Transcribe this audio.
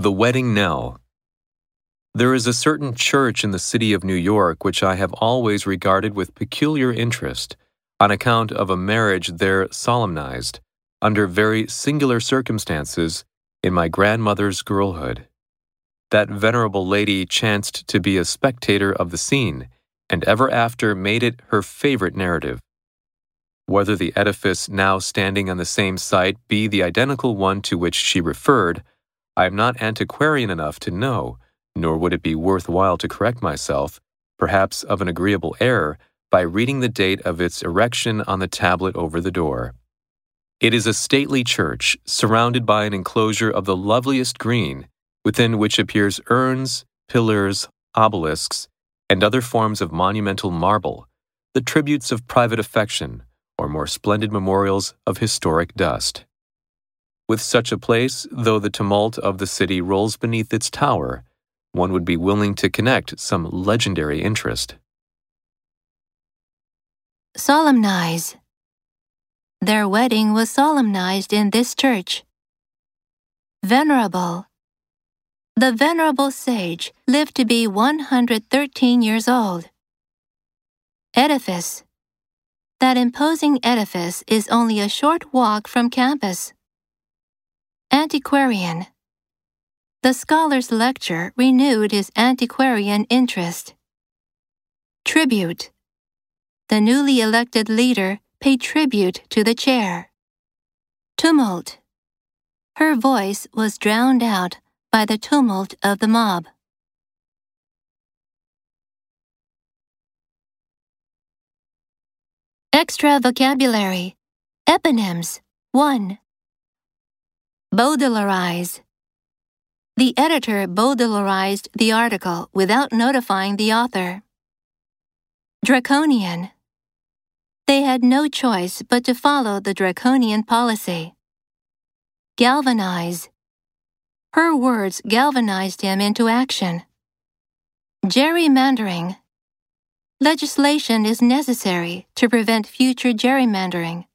The Wedding Knell. There is a certain church in the city of New York which I have always regarded with peculiar interest on account of a marriage there solemnized, under very singular circumstances, in my grandmother's girlhood. That venerable lady chanced to be a spectator of the scene, and ever after made it her favorite narrative. Whether the edifice now standing on the same site be the identical one to which she referred, I am not antiquarian enough to know, nor would it be worth while to correct myself, perhaps of an agreeable error, by reading the date of its erection on the tablet over the door. It is a stately church, surrounded by an enclosure of the loveliest green, within which appears urns, pillars, obelisks, and other forms of monumental marble, the tributes of private affection, or more splendid memorials of historic dust. With such a place, though the tumult of the city rolls beneath its tower, one would be willing to connect some legendary interest. Solemnize. Their wedding was solemnized in this church. Venerable. The venerable sage lived to be 113 years old. Edifice. That imposing edifice is only a short walk from campus. Antiquarian. The scholar's lecture renewed his antiquarian interest. Tribute. The newly elected leader paid tribute to the chair. Tumult. Her voice was drowned out by the tumult of the mob. Extra vocabulary. Eponyms. 1. Bowdlerize. The editor Bowdlerized the article without notifying the author. Draconian. They had no choice but to follow the draconian policy. Galvanize. Her words galvanized him into action. Gerrymandering. Legislation is necessary to prevent future gerrymandering.